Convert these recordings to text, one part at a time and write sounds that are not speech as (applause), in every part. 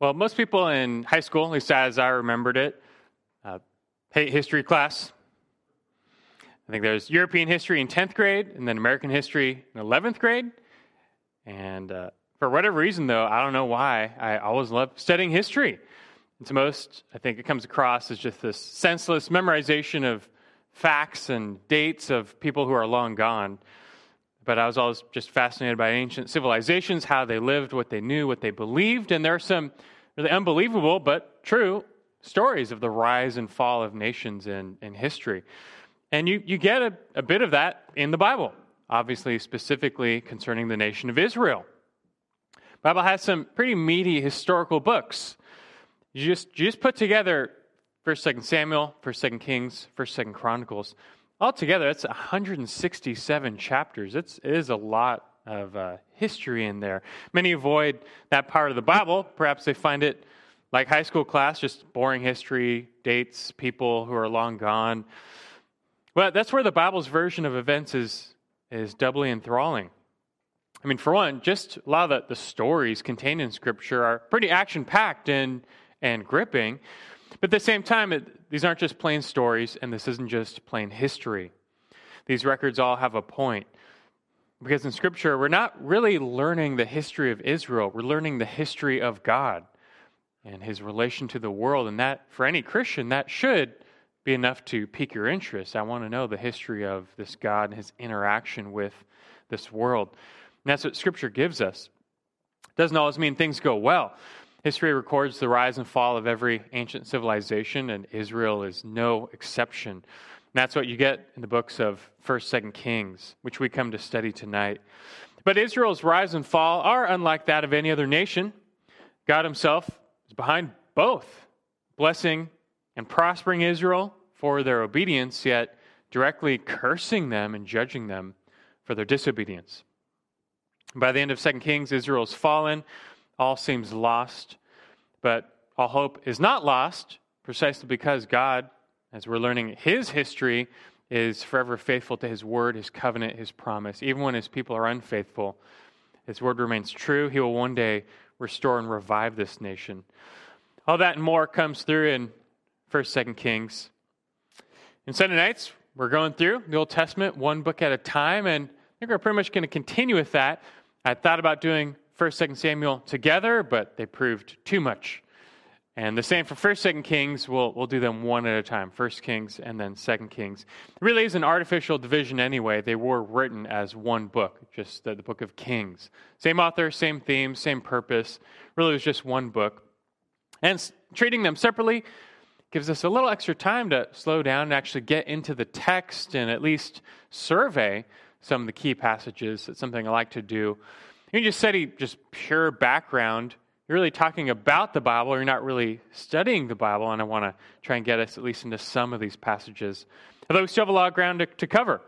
Well, most people in high school, at least as I remembered it, uh, hate history class. I think there's European history in 10th grade and then American history in 11th grade. And uh, for whatever reason, though, I don't know why, I always loved studying history. To most, I think it comes across as just this senseless memorization of facts and dates of people who are long gone. But I was always just fascinated by ancient civilizations, how they lived, what they knew, what they believed. And there are some really unbelievable but true stories of the rise and fall of nations in, in history. And you, you get a, a bit of that in the Bible, obviously, specifically concerning the nation of Israel. The Bible has some pretty meaty historical books. You just, you just put together First, Second Samuel, First, Second Kings, First, Second Chronicles. Altogether, it's 167 chapters. It's, it is a lot of uh, history in there. Many avoid that part of the Bible. Perhaps they find it like high school class, just boring history, dates, people who are long gone. But that's where the Bible's version of events is, is doubly enthralling. I mean, for one, just a lot of the, the stories contained in Scripture are pretty action packed and, and gripping. But at the same time, it, these aren't just plain stories, and this isn't just plain history. These records all have a point. Because in Scripture, we're not really learning the history of Israel, we're learning the history of God and his relation to the world. And that, for any Christian, that should be enough to pique your interest. I want to know the history of this God and his interaction with this world. And that's what Scripture gives us. It doesn't always mean things go well. History records the rise and fall of every ancient civilization, and Israel is no exception. And that's what you get in the books of 1st, 2nd Kings, which we come to study tonight. But Israel's rise and fall are unlike that of any other nation. God Himself is behind both, blessing and prospering Israel for their obedience, yet directly cursing them and judging them for their disobedience. By the end of 2 Kings, Israel is fallen all seems lost, but all hope is not lost precisely because God, as we're learning his history, is forever faithful to his word, his covenant, his promise. Even when his people are unfaithful, his word remains true. He will one day restore and revive this nation. All that and more comes through in 1st, 2nd Kings. In Sunday nights, we're going through the Old Testament one book at a time, and I think we're pretty much going to continue with that. I thought about doing First, Second Samuel together, but they proved too much. And the same for First, Second Kings. We'll we'll do them one at a time. First Kings and then Second Kings. It really is an artificial division anyway. They were written as one book, just the, the book of Kings. Same author, same theme, same purpose. Really, was just one book. And treating them separately gives us a little extra time to slow down and actually get into the text and at least survey some of the key passages. It's something I like to do you just study just pure background. You're really talking about the Bible. You're not really studying the Bible, and I want to try and get us at least into some of these passages. Although we still have a lot of ground to, to cover.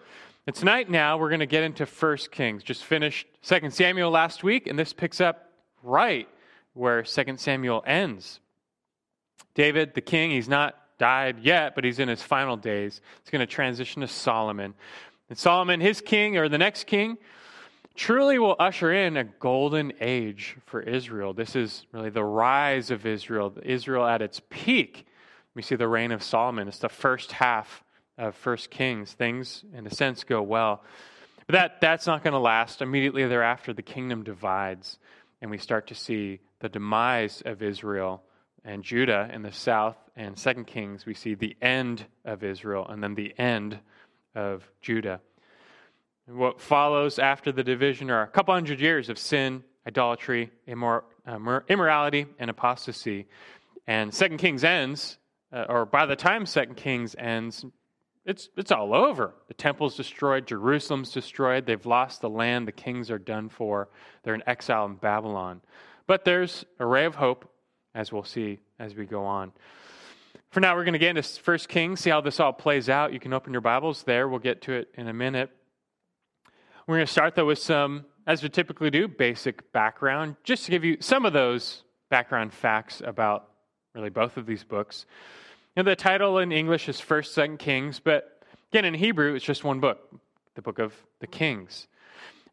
And tonight, now, we're going to get into 1 Kings. Just finished 2 Samuel last week, and this picks up right where 2 Samuel ends. David, the king, he's not died yet, but he's in his final days. He's going to transition to Solomon. And Solomon, his king, or the next king, truly will usher in a golden age for Israel. This is really the rise of Israel, Israel at its peak. We see the reign of Solomon. It's the first half of First Kings. Things, in a sense, go well. But that, that's not going to last. Immediately thereafter, the kingdom divides, and we start to see the demise of Israel and Judah in the south. And Second Kings, we see the end of Israel and then the end of Judah. What follows after the division are a couple hundred years of sin, idolatry, immor- uh, immorality, and apostasy. And Second Kings ends, uh, or by the time Second Kings ends, it's, it's all over. The temple's destroyed, Jerusalem's destroyed, they've lost the land, the kings are done for, they're in exile in Babylon. But there's a ray of hope, as we'll see as we go on. For now, we're going to get into First Kings, see how this all plays out. You can open your Bibles there. We'll get to it in a minute. We're going to start, though, with some, as we typically do, basic background, just to give you some of those background facts about really both of these books. You know, the title in English is First, Second Kings, but again, in Hebrew, it's just one book, the book of the Kings.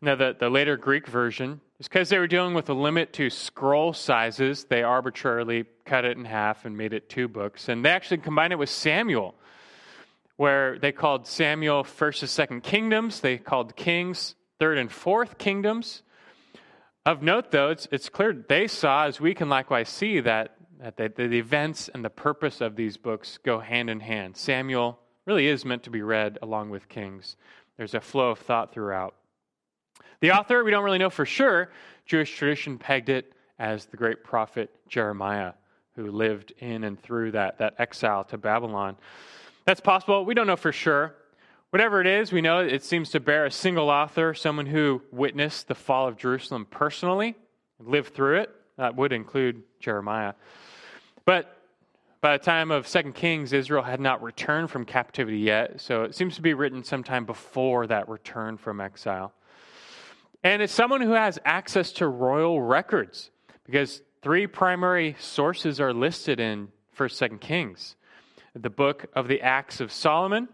Now, the, the later Greek version is because they were dealing with a limit to scroll sizes, they arbitrarily cut it in half and made it two books. And they actually combined it with Samuel, where they called Samuel first and second kingdoms, they called kings third and fourth kingdoms. Of note, though, it's, it's clear they saw, as we can likewise see, that, that the, the events and the purpose of these books go hand in hand. Samuel really is meant to be read along with Kings. There's a flow of thought throughout. The author, we don't really know for sure. Jewish tradition pegged it as the great prophet Jeremiah, who lived in and through that, that exile to Babylon. That's possible. We don't know for sure. Whatever it is, we know it seems to bear a single author, someone who witnessed the fall of Jerusalem personally, lived through it. That would include Jeremiah. But by the time of Second Kings, Israel had not returned from captivity yet, so it seems to be written sometime before that return from exile. And it's someone who has access to royal records because three primary sources are listed in 1st, 2nd Kings the book of the Acts of Solomon,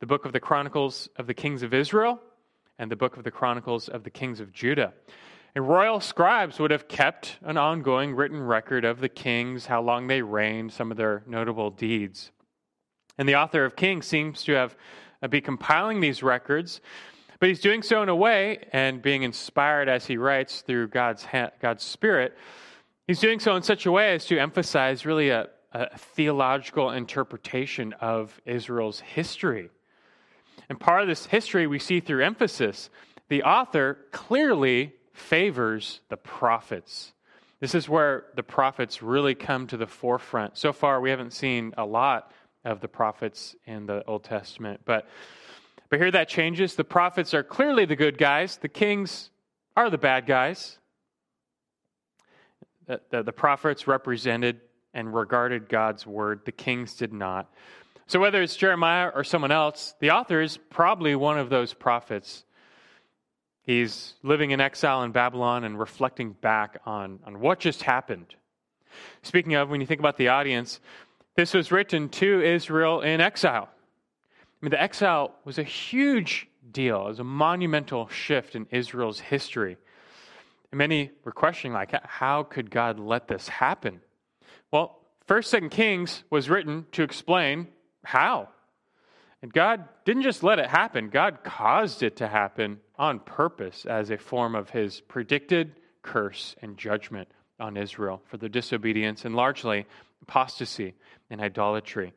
the book of the Chronicles of the Kings of Israel, and the book of the Chronicles of the Kings of Judah. And royal scribes would have kept an ongoing written record of the kings, how long they reigned, some of their notable deeds. And the author of Kings seems to have uh, be compiling these records but he's doing so in a way, and being inspired as he writes through God's, God's Spirit, he's doing so in such a way as to emphasize really a, a theological interpretation of Israel's history. And part of this history we see through emphasis. The author clearly favors the prophets. This is where the prophets really come to the forefront. So far, we haven't seen a lot of the prophets in the Old Testament, but but here that changes. The prophets are clearly the good guys, the kings are the bad guys. The, the, the, prophets represented and regarded God's word, the kings did not. So, whether it's Jeremiah or someone else, the author is probably one of those prophets. He's living in exile in Babylon and reflecting back on, on what just happened. Speaking of, when you think about the audience, this was written to Israel in exile. I mean, the exile was a huge deal. It was a monumental shift in Israel's history. And many were questioning, like, how could God let this happen? Well, First, Second Kings was written to explain how. And God didn't just let it happen, God caused it to happen on purpose as a form of his predicted curse and judgment on Israel for their disobedience and largely apostasy and idolatry.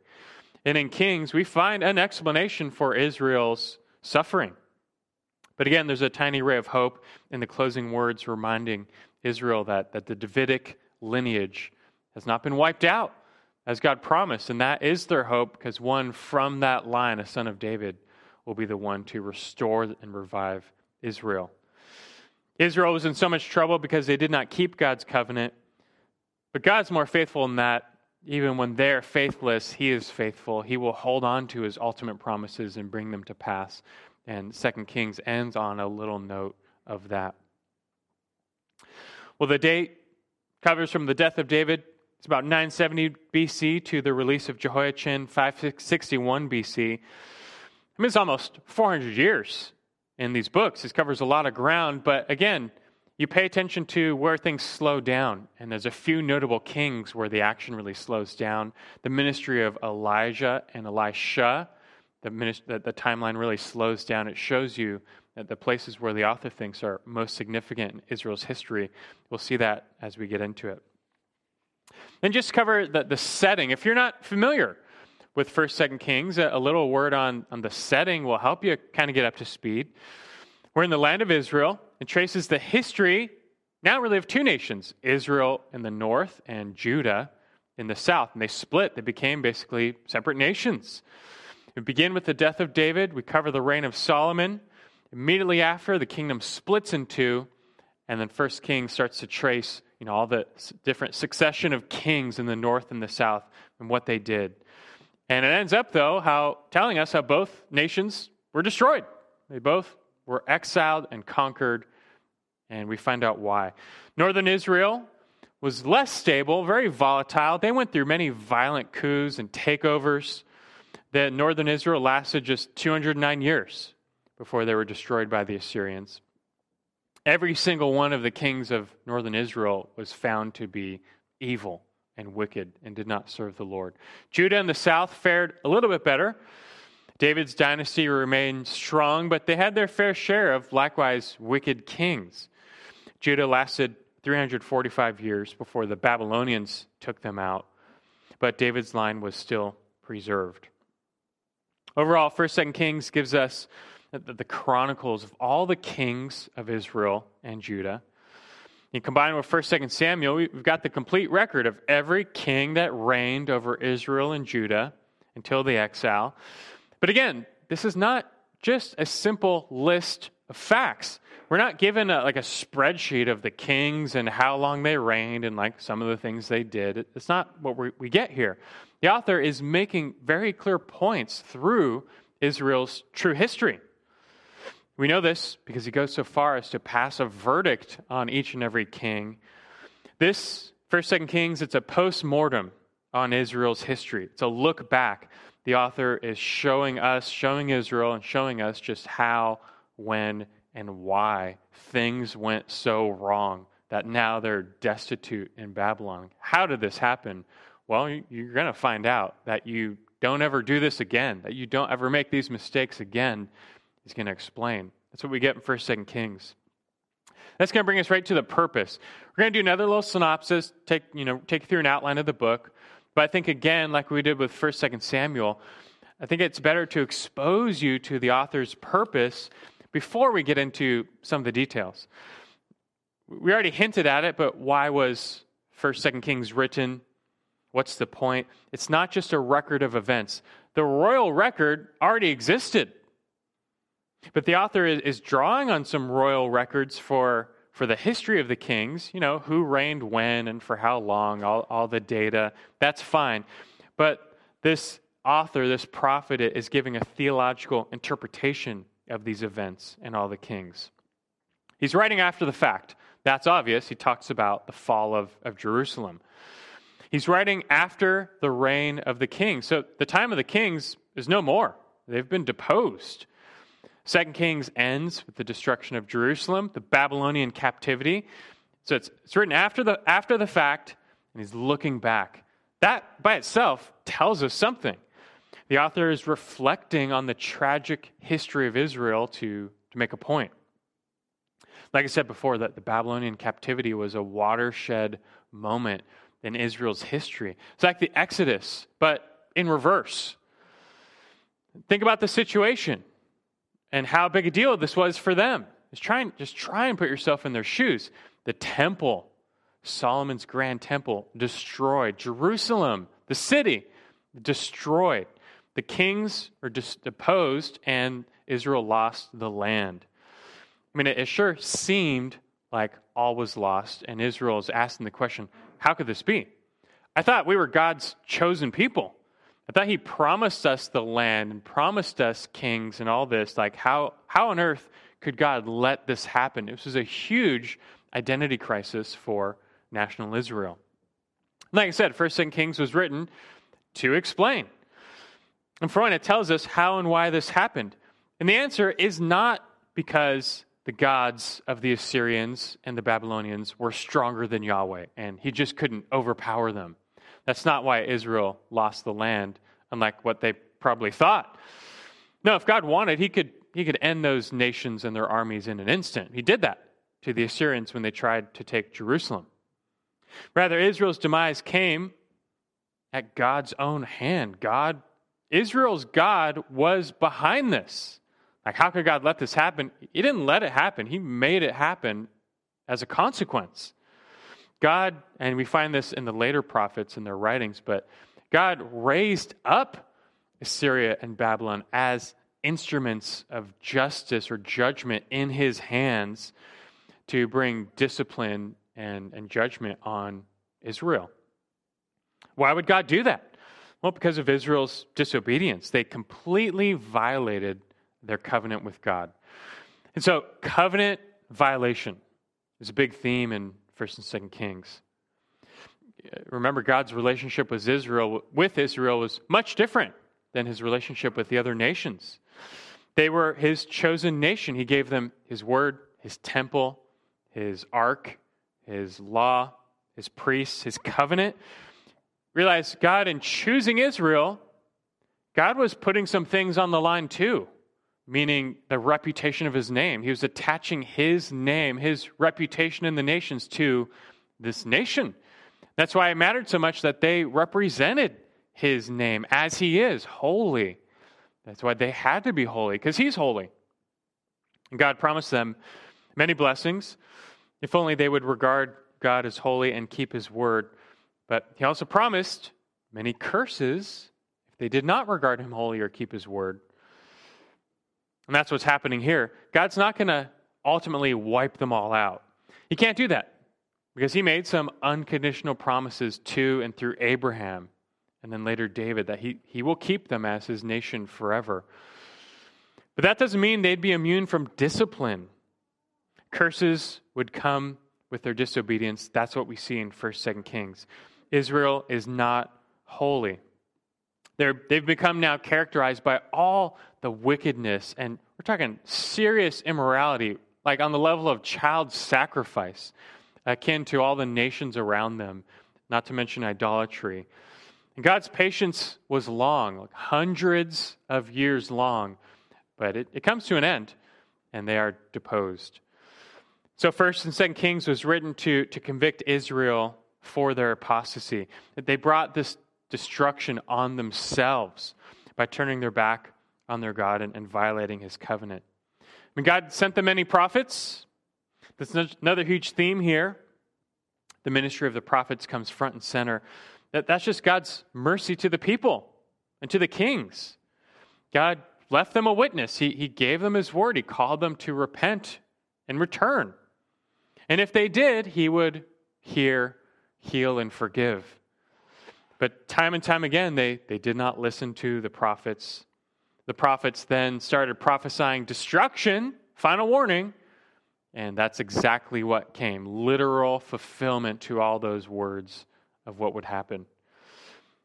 And in Kings, we find an explanation for Israel's suffering. But again, there's a tiny ray of hope in the closing words reminding Israel that, that the Davidic lineage has not been wiped out, as God promised. And that is their hope, because one from that line, a son of David, will be the one to restore and revive Israel. Israel was in so much trouble because they did not keep God's covenant. But God's more faithful than that even when they're faithless, he is faithful. He will hold on to his ultimate promises and bring them to pass. And Second Kings ends on a little note of that. Well, the date covers from the death of David. It's about 970 BC to the release of Jehoiachin, 561 BC. I mean, it's almost 400 years in these books. This covers a lot of ground, but again, you pay attention to where things slow down, and there's a few notable kings where the action really slows down. The ministry of Elijah and Elisha, the, minist- the, the timeline really slows down. It shows you that the places where the author thinks are most significant in Israel's history. We'll see that as we get into it. Then just cover the, the setting. If you're not familiar with First, Second Kings, a, a little word on, on the setting will help you kind of get up to speed. We're in the land of Israel. It traces the history, now really of two nations Israel in the north and Judah in the south. And they split, they became basically separate nations. We begin with the death of David, we cover the reign of Solomon. Immediately after, the kingdom splits in two, and then First King starts to trace you know, all the different succession of kings in the north and the south and what they did. And it ends up, though, how telling us how both nations were destroyed. They both were exiled and conquered, and we find out why. Northern Israel was less stable, very volatile. They went through many violent coups and takeovers. The northern Israel lasted just 209 years before they were destroyed by the Assyrians. Every single one of the kings of northern Israel was found to be evil and wicked and did not serve the Lord. Judah in the south fared a little bit better. David's dynasty remained strong, but they had their fair share of likewise wicked kings. Judah lasted 345 years before the Babylonians took them out, but David's line was still preserved. Overall, 1st, 2nd Kings gives us the chronicles of all the kings of Israel and Judah. You combine with 1st, 2nd Samuel, we've got the complete record of every king that reigned over Israel and Judah until the exile. But again, this is not just a simple list of facts. We're not given a, like a spreadsheet of the kings and how long they reigned and like some of the things they did. It's not what we, we get here. The author is making very clear points through Israel's true history. We know this because he goes so far as to pass a verdict on each and every king. This, First, Second Kings, it's a post mortem on Israel's history. It's a look back. The author is showing us, showing Israel, and showing us just how, when, and why things went so wrong that now they're destitute in Babylon. How did this happen? Well, you're going to find out that you don't ever do this again, that you don't ever make these mistakes again. He's going to explain. That's what we get in 1st, 2nd Kings. That's going to bring us right to the purpose. We're going to do another little synopsis, take, you know, take you through an outline of the book. But I think, again, like we did with 1st, 2nd Samuel, I think it's better to expose you to the author's purpose before we get into some of the details. We already hinted at it, but why was 1st, 2nd Kings written? What's the point? It's not just a record of events. The royal record already existed. But the author is, drawing on some royal records for, for the history of the kings, you know, who reigned when and for how long, all, all the data. That's fine. But this author, this prophet, is giving a theological interpretation of these events and all the kings. He's writing after the fact. That's obvious. He talks about the fall of, of Jerusalem. He's writing after the reign of the kings. So the time of the kings is no more. They've been deposed. Second Kings ends with the destruction of Jerusalem, the Babylonian captivity. So it's, it's written after the, after the fact, and he's looking back. That by itself tells us something. The author is reflecting on the tragic history of Israel to, to make a point. Like I said before, that the Babylonian captivity was a watershed moment in Israel's history. It's like the Exodus, but in reverse. Think about the situation and how big a deal this was for them. Just try and, just try and put yourself in their shoes. The temple, Solomon's grand temple, destroyed. Jerusalem, the city, destroyed. The kings are deposed, and Israel lost the land. I mean, it, it sure seemed like all was lost, and Israel is asking the question how could this be? I thought we were God's chosen people. I thought He promised us the land and promised us kings and all this. Like, how, how on earth could God let this happen? This was a huge identity crisis for national Israel. Like I said, First and Kings was written to explain. And it tells us how and why this happened. And the answer is not because the gods of the Assyrians and the Babylonians were stronger than Yahweh, and he just couldn't overpower them. That's not why Israel lost the land, unlike what they probably thought. No, if God wanted, he could, he could end those nations and their armies in an instant. He did that to the Assyrians when they tried to take Jerusalem. Rather, Israel's demise came at God's own hand. God, Israel's God was behind this. Like, how could God let this happen? He didn't let it happen, He made it happen as a consequence. God, and we find this in the later prophets in their writings, but God raised up Assyria and Babylon as instruments of justice or judgment in his hands to bring discipline and, and judgment on Israel. Why would God do that? Well, because of Israel's disobedience. They completely violated their covenant with God. And so, covenant violation is a big theme in First and Second Kings. Remember, God's relationship with Israel, with Israel was much different than his relationship with the other nations. They were his chosen nation. He gave them his word, his temple, his ark, his law, his priests, his covenant. Realize God, in choosing Israel, God was putting some things on the line too, meaning the reputation of his name. He was attaching his name, his reputation in the nations to this nation. That's why it mattered so much that they represented his name as he is, holy. That's why they had to be holy, because he's holy. And God promised them many blessings if only they would regard God as holy and keep his word. But he also promised many curses if they did not regard him holy or keep his word. And that's what's happening here. God's not going to ultimately wipe them all out. He can't do that because he made some unconditional promises to and through Abraham and then later David that he, he will keep them as his nation forever. But that doesn't mean they'd be immune from discipline. Curses would come with their disobedience. That's what we see in 1st, 2nd Kings. Israel is not holy. They're, they've become now characterized by all the wickedness, and we're talking serious immorality, like on the level of child sacrifice, akin to all the nations around them, not to mention idolatry. And God's patience was long, like hundreds of years long, but it, it comes to an end, and they are deposed. So, First and Second Kings was written to, to convict Israel for their apostasy. They brought this destruction on themselves by turning their back on their God and, and violating his covenant. I mean, God sent them many prophets. That's another huge theme here. The ministry of the prophets comes front and center. That, that's just God's mercy to the people and to the kings. God left them a witness. He, he gave them his word. He called them to repent and return. And if they did, he would hear, heal, and forgive. But time and time again, they, they did not listen to the prophets. The prophets then started prophesying destruction, final warning, and that's exactly what came literal fulfillment to all those words of what would happen.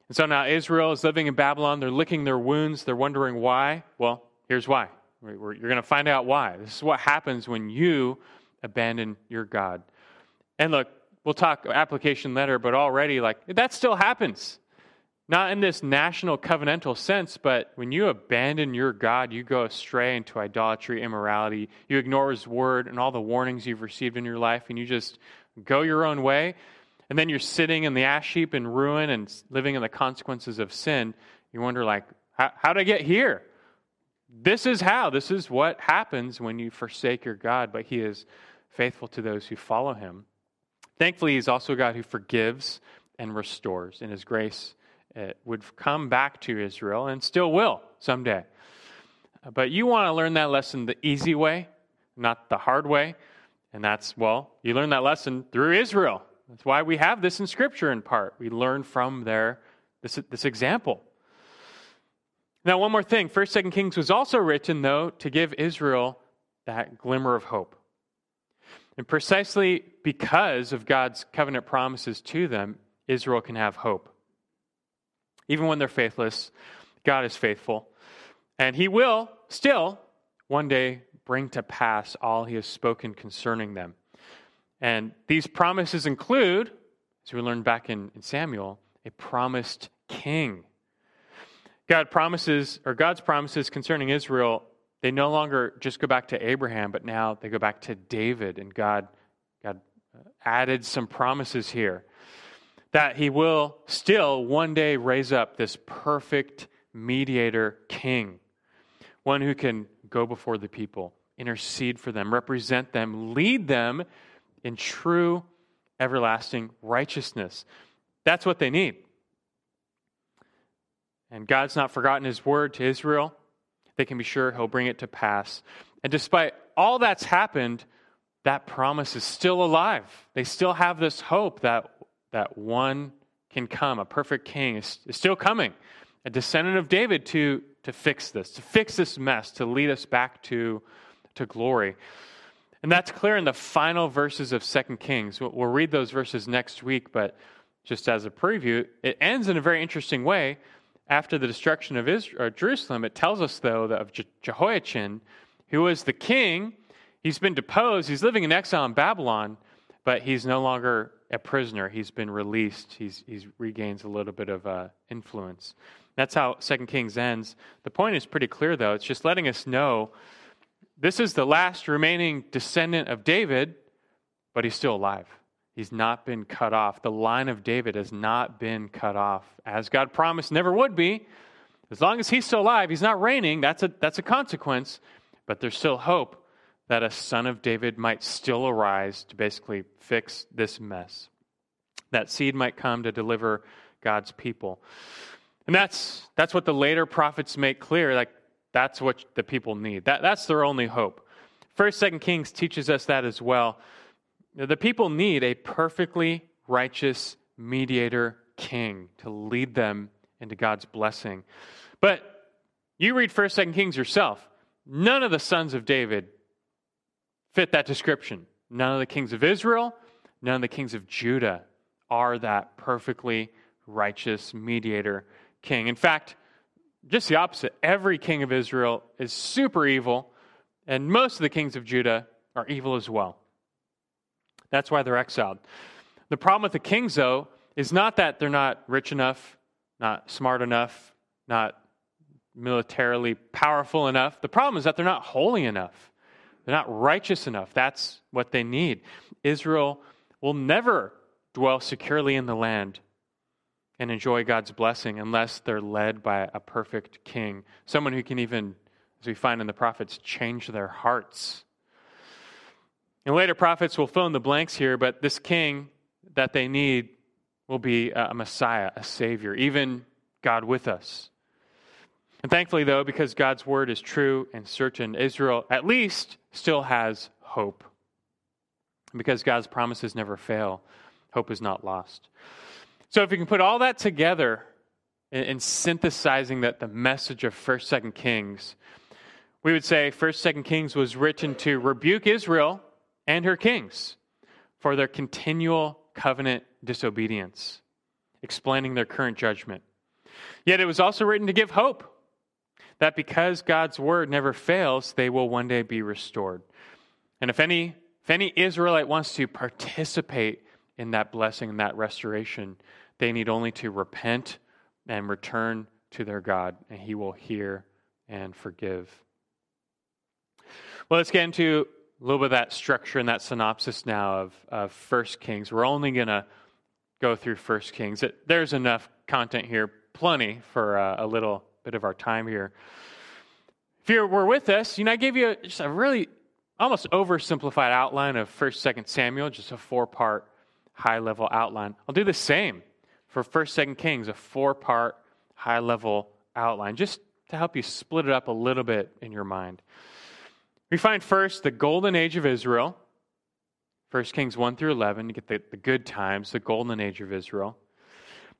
And so now Israel is living in Babylon. They're licking their wounds. They're wondering why. Well, here's why. You're going to find out why. This is what happens when you abandon your God. And look, we'll talk application later, but already, like, that still happens. Not in this national covenantal sense, but when you abandon your God, you go astray into idolatry, immorality, you ignore His word and all the warnings you've received in your life, and you just go your own way, and then you're sitting in the ash heap in ruin and living in the consequences of sin, you wonder, like, how did I get here? This is how. This is what happens when you forsake your God, but He is faithful to those who follow Him. Thankfully, He's also a God who forgives and restores. and His grace, it would come back to Israel and still will someday. Uh, but you want to learn that lesson the easy way, not the hard way. And that's, well, you learn that lesson through Israel. That's why we have this in Scripture in part. We learn from their, this, this example. Now, one more thing. First, Second Kings was also written, though, to give Israel that glimmer of hope. And precisely because of God's covenant promises to them, Israel can have hope. Even when they're faithless, God is faithful. And He will still one day bring to pass all He has spoken concerning them. And these promises include, as we learned back in, in Samuel, a promised king. God promises, or God's promises concerning Israel, they no longer just go back to Abraham, but now they go back to David. And God, God uh, added some promises here that he will still one day raise up this perfect mediator king, one who can go before the people, intercede for them, represent them, lead them in true, everlasting righteousness. That's what they need. And God's not forgotten his word to Israel. They can be sure he'll bring it to pass. And despite all that's happened, that promise is still alive. They still have this hope that, that one can come, a perfect king is, is still coming, a descendant of David to, to fix this, to fix this mess, to lead us back to, to glory. And that's clear in the final verses of Second Kings. We'll, we'll read those verses next week, but just as a preview, it ends in a very interesting way. After the destruction of Israel, Jerusalem, it tells us, though, that of Je- Jehoiachin, who was the king, He's been deposed. He's living in exile in Babylon, but he's no longer a prisoner. He's been released. He's, he's regains a little bit of uh, influence. That's how Second Kings ends. The point is pretty clear, though. It's just letting us know this is the last remaining descendant of David, but he's still alive. He's not been cut off. The line of David has not been cut off, as God promised never would be. As long as he's still alive, he's not reigning. That's a, that's a consequence, but there's still hope that a son of David might still arise to basically fix this mess. That seed might come to deliver God's people. And that's, that's what the later prophets make clear. Like, that's what the people need. That, that's their only hope. First, Second Kings teaches us that as well. The people need a perfectly righteous mediator king to lead them into God's blessing. But you read First, Second Kings yourself. None of the sons of David fit that description. None of the kings of Israel, none of the kings of Judah are that perfectly righteous mediator king. In fact, just the opposite. Every king of Israel is super evil, and most of the kings of Judah are evil as well. That's why they're exiled. The problem with the kings, though, is not that they're not rich enough, not smart enough, not militarily powerful enough. The problem is that they're not holy enough. They're not righteous enough. That's what they need. Israel will never dwell securely in the land and enjoy God's blessing unless they're led by a perfect king, someone who can even, as we find in the prophets, change their hearts. And later prophets will fill in the blanks here, but this king that they need will be a Messiah, a Savior, even God with us. And thankfully, though, because God's word is true and certain, Israel at least still has hope. Because God's promises never fail, hope is not lost. So if you can put all that together in, in synthesizing that the message of First, Second Kings, we would say First, Second Kings was written to rebuke Israel and her kings for their continual covenant disobedience, explaining their current judgment. Yet it was also written to give hope that because God's word never fails, they will one day be restored. And if any, if any Israelite wants to participate in that blessing and that restoration, they need only to repent and return to their God, and He will hear and forgive. Well, let's get into a little bit of that structure and that synopsis now of, of First Kings. We're only going to go through First Kings. There's enough content here, plenty for uh, a little bit of our time here. If you were with us, you know, I gave you a, just a really almost oversimplified outline of First, Second Samuel, just a four-part high-level outline. I'll do the same for First, Second Kings, a four-part high-level outline, just to help you split it up a little bit in your mind. We find first the golden age of Israel, 1 Kings 1 through 11, you get the, the good times, the golden age of Israel.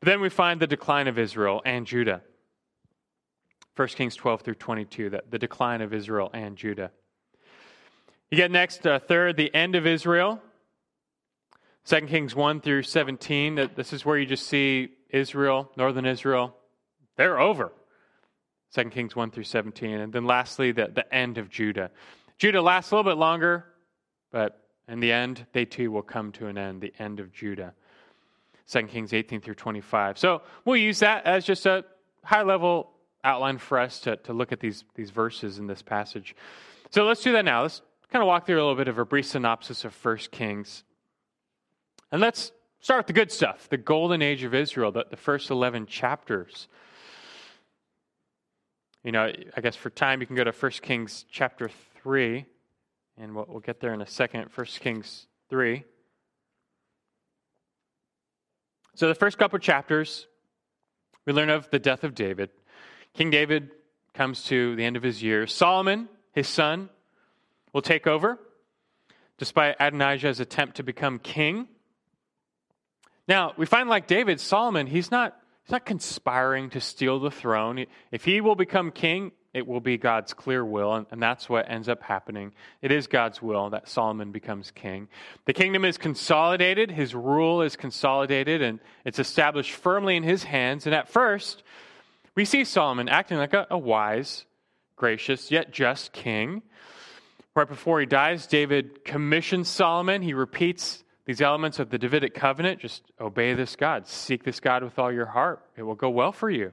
But then we find the decline of Israel and Judah. 1 Kings 12 through 22, the, the decline of Israel and Judah. You get next, uh, third, the end of Israel. 2 Kings 1 through 17, that this is where you just see Israel, northern Israel, they're over. 2 Kings 1 through 17. And then lastly, the, the end of Judah. Judah lasts a little bit longer, but in the end, they too will come to an end, the end of Judah. 2 Kings 18 through 25. So we'll use that as just a high level outline for us to, to look at these, these verses in this passage. So let's do that now. Let's kind of walk through a little bit of a brief synopsis of 1 Kings. And let's start with the good stuff the golden age of Israel, the, the first 11 chapters. You know, I guess for time, you can go to 1 Kings chapter 3, and we'll, we'll get there in a second. 1 Kings 3. So, the first couple chapters, we learn of the death of David. King David comes to the end of his years. Solomon, his son, will take over, despite Adonijah's attempt to become king. Now, we find like David, Solomon, he's not, he's not conspiring to steal the throne. If he will become king, it will be God's clear will, and, and, that's what ends up happening. It is God's will that Solomon becomes king. The kingdom is consolidated, his rule is consolidated, and it's established firmly in his hands. And at first, we see Solomon acting like a, a wise, gracious, yet just king. Right before he dies, David commissions Solomon. He repeats these elements of the Davidic covenant. Just obey this God, seek this God with all your heart. It will go well for you.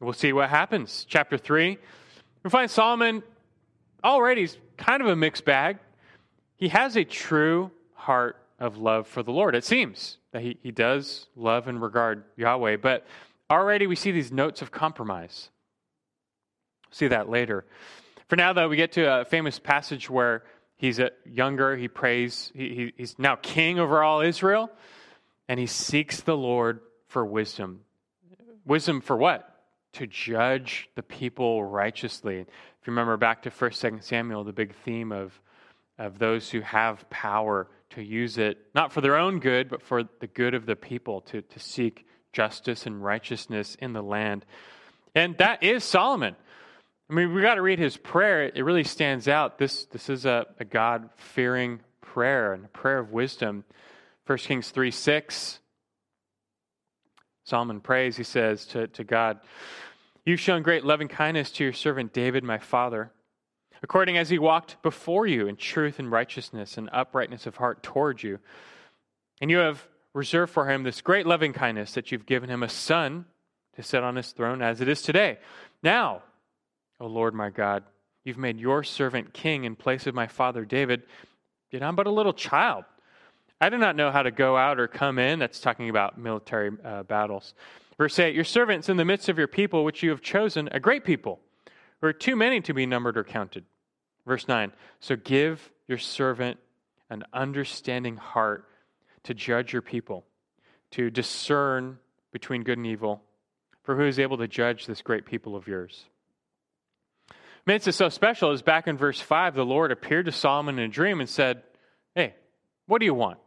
We'll see what happens. Chapter 3, we find Solomon already kind of a mixed bag. He has a true heart of love for the Lord. It seems that he, he does love and regard Yahweh, but already we see these notes of compromise. See that later. For now, though, we get to a famous passage where he's a younger, he prays, he, he, he's now king over all Israel, and he seeks the Lord for wisdom. Wisdom for what? To judge the people righteously. If you remember back to 1st, 2nd Samuel, the big theme of, of those who have power to use it, not for their own good, but for the good of the people, to, to seek justice and righteousness in the land. And that is Solomon. I mean, we got to read his prayer. It really stands out. This, this is a, a God fearing prayer and a prayer of wisdom. 1 Kings 3 6. Solomon prays, he says to, to God, You've shown great loving kindness to your servant David, my father, according as he walked before you in truth and righteousness and uprightness of heart toward you. And you have reserved for him this great loving kindness that you've given him a son to sit on his throne as it is today. Now, O Lord my God, you've made your servant king in place of my father David, yet I'm but a little child. I do not know how to go out or come in. That's talking about military uh, battles. Verse 8 Your servant's in the midst of your people, which you have chosen, a great people, who are too many to be numbered or counted. Verse 9 So give your servant an understanding heart to judge your people, to discern between good and evil, for who is able to judge this great people of yours? makes it so special is back in verse 5, the Lord appeared to Solomon in a dream and said, Hey, what do you want?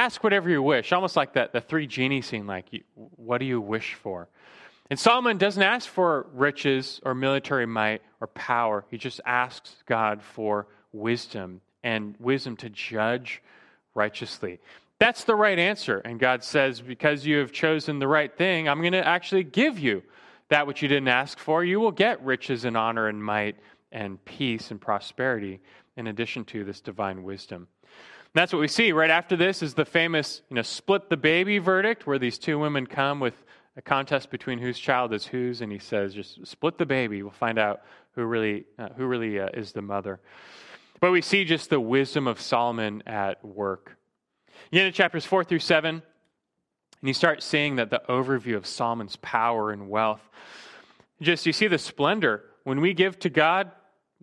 Ask whatever you wish. Almost like that the three genie scene, like, what do you wish for? And Solomon doesn't ask for riches or military might or power. He just asks God for wisdom and wisdom to judge righteously. That's the right answer. And God says, Because you have chosen the right thing, I'm going to actually give you that which you didn't ask for, you will get riches and honor and might and peace and prosperity in addition to this divine wisdom. And that's what we see. Right after this is the famous, you know, split the baby verdict, where these two women come with a contest between whose child is whose, and he says, just split the baby. We'll find out who really, uh, who really uh, is the mother. But we see just the wisdom of Solomon at work. You in chapters 4 through 7, and you start seeing that the overview of Solomon's power and wealth. Just you see the splendor. When we give to God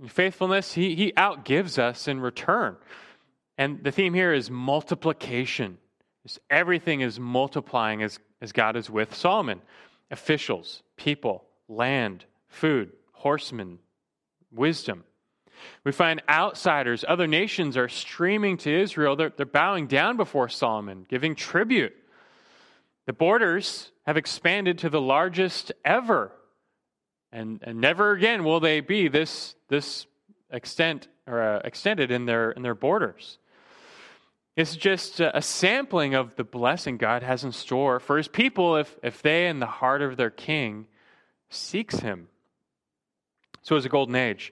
faithfulness, he, he outgives us in return. And the theme here is multiplication. Everything is multiplying as, as God is with Solomon. Officials, people, land, food, horsemen, wisdom. We find outsiders, other nations are streaming to Israel. They're, they're bowing down before Solomon, giving tribute. The borders have expanded to the largest ever. And, and never again will they be this, this extent or uh, extended in their, in their borders. It's just a, sampling of the blessing God has in store for his people if, if they, in the heart of their king, seeks him. So it was a golden age.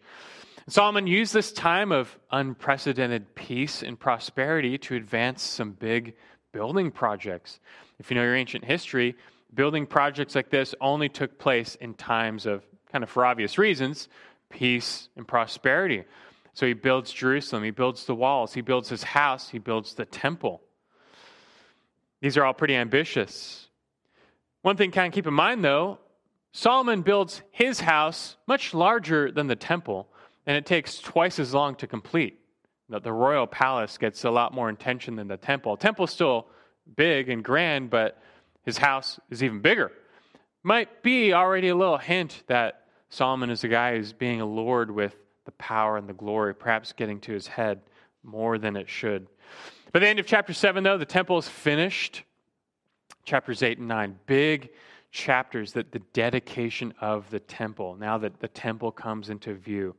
Solomon used this time of unprecedented peace and prosperity to advance some big building projects. If you know your ancient history, building projects like this only took place in times of, kind of for obvious reasons, peace and prosperity. So he builds Jerusalem, he builds the walls, he builds his house, he builds the temple. These are all pretty ambitious. One thing kind of keep in mind though, Solomon builds his house much larger than the temple, and it takes twice as long to complete. The royal palace gets a lot more attention than the temple. Temple's still big and grand, but his house is even bigger. Might be already a little hint that Solomon is a guy who's being allured with the power and the glory, perhaps getting to his head more than it should. By the end of chapter 7, though, the temple is finished. Chapters 8 and 9, big chapters that the dedication of the temple, now that the temple comes into view.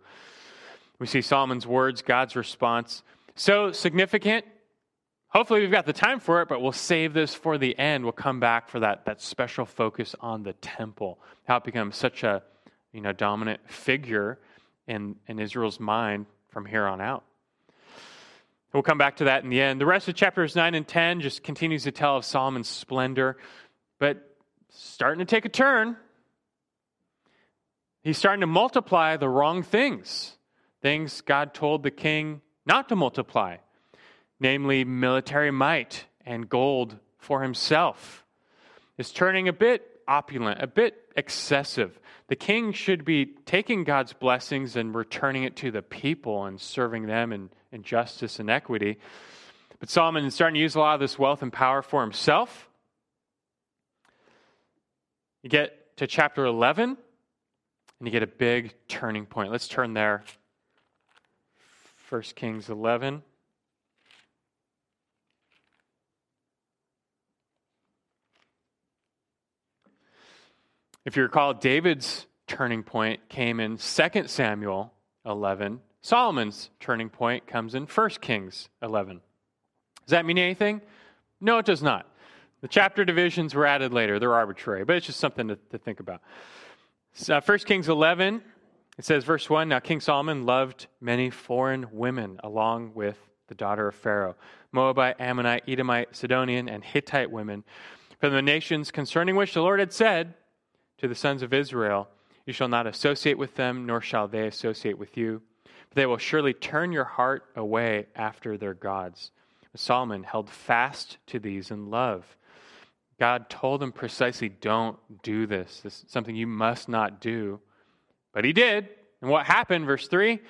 We see Solomon's words, God's response. So significant, Hopefully, we've got the time for it, but we'll save this for the end. We'll come back for that, that special focus on the temple, how it becomes such a you know, dominant figure in, in Israel's mind from here on out. We'll come back to that in the end. The rest of chapters 9 and 10 just continues to tell of Solomon's splendor, but starting to take a turn. He's starting to multiply the wrong things, things God told the king not to multiply, namely military might and gold for himself. Is turning a bit opulent, a bit excessive. The king should be taking God's blessings and returning it to the people and serving them in, in justice and equity. But Solomon is starting to use a lot of this wealth and power for himself. You get to chapter 11, and you get a big turning point. Let's turn there. 1 Kings 11. If you recall, David's turning point came in 2 Samuel 11. Solomon's turning point comes in 1 Kings 11. Does that mean anything? No, it does not. The chapter divisions were added later. They're arbitrary, but it's just something to, to think about. Uh, 1 Kings 11, it says, verse 1 Now King Solomon loved many foreign women along with the daughter of Pharaoh Moabite, Ammonite, Edomite, Sidonian, and Hittite women from the nations concerning which the Lord had said, to the sons of Israel, You shall not associate with them, nor shall they associate with you. But they will surely turn your heart away after their gods. Solomon held fast to these in love. God told him precisely, Don't do this. This is something you must not do. But he did. And what happened, verse 3?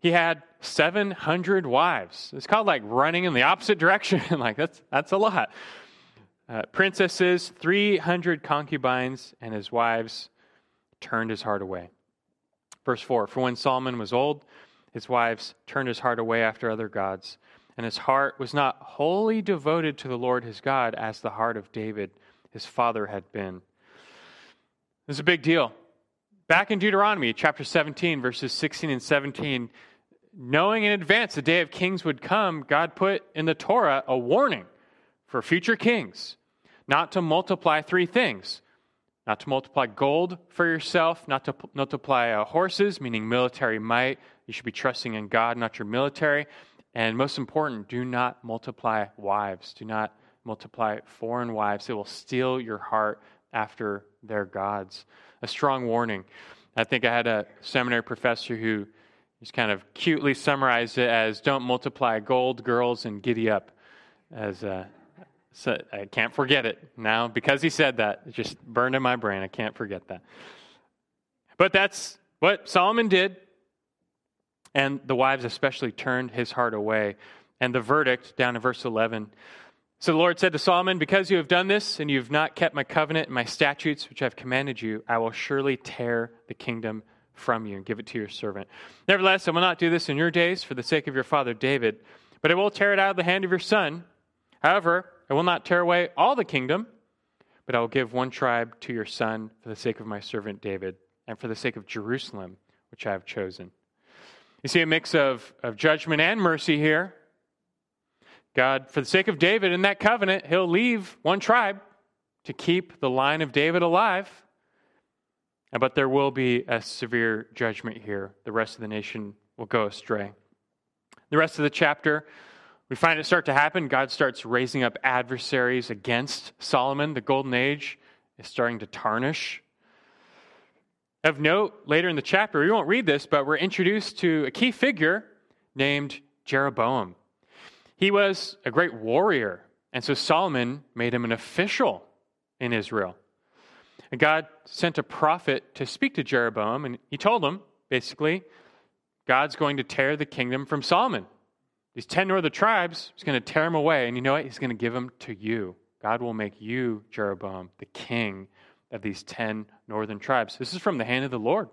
He had 700 wives. It's called like running in the opposite direction. (laughs) like, that's, that's a lot uh, princesses, 300 concubines, and his wives turned his heart away. Verse 4 For when Solomon was old, his wives turned his heart away after other gods, and his heart was not wholly devoted to the Lord his God as the heart of David, his father, had been. This is a big deal. Back in Deuteronomy chapter 17, verses 16 and 17, knowing in advance the day of kings would come, God put in the Torah a warning for future kings not to multiply three things not to multiply gold for yourself, not to multiply uh, horses, meaning military might. You should be trusting in God, not your military. And most important, do not multiply wives. Do not multiply foreign wives. They will steal your heart after their gods. A strong warning. I think I had a seminary professor who just kind of cutely summarized it as don't multiply gold, girls, and giddy up as uh, so I can't forget it now because he said that. It just burned in my brain. I can't forget that. But that's what Solomon did. And the wives especially turned his heart away. And the verdict down in verse 11. So the Lord said to Solomon, Because you have done this and you have not kept my covenant and my statutes, which I have commanded you, I will surely tear the kingdom from you and give it to your servant. Nevertheless, I will not do this in your days for the sake of your father David, but I will tear it out of the hand of your son. However, I will not tear away all the kingdom, but I will give one tribe to your son for the sake of my servant David and for the sake of Jerusalem, which I have chosen. You see a mix of, of judgment and mercy here. God, for the sake of David in that covenant, he'll leave one tribe to keep the line of David alive. But there will be a severe judgment here. The rest of the nation will go astray. The rest of the chapter we find it start to happen. God starts raising up adversaries against Solomon. The golden age is starting to tarnish. Of note, later in the chapter, we won't read this, but we're introduced to a key figure named Jeroboam. He was a great warrior, and so Solomon made him an official in Israel. And God sent a prophet to speak to Jeroboam, and he told him, basically, God's going to tear the kingdom from Solomon. These 10 northern tribes, he's going to tear them away. And you know what? He's going to give them to you. God will make you, Jeroboam, the king of these 10 northern tribes. This is from the hand of the Lord.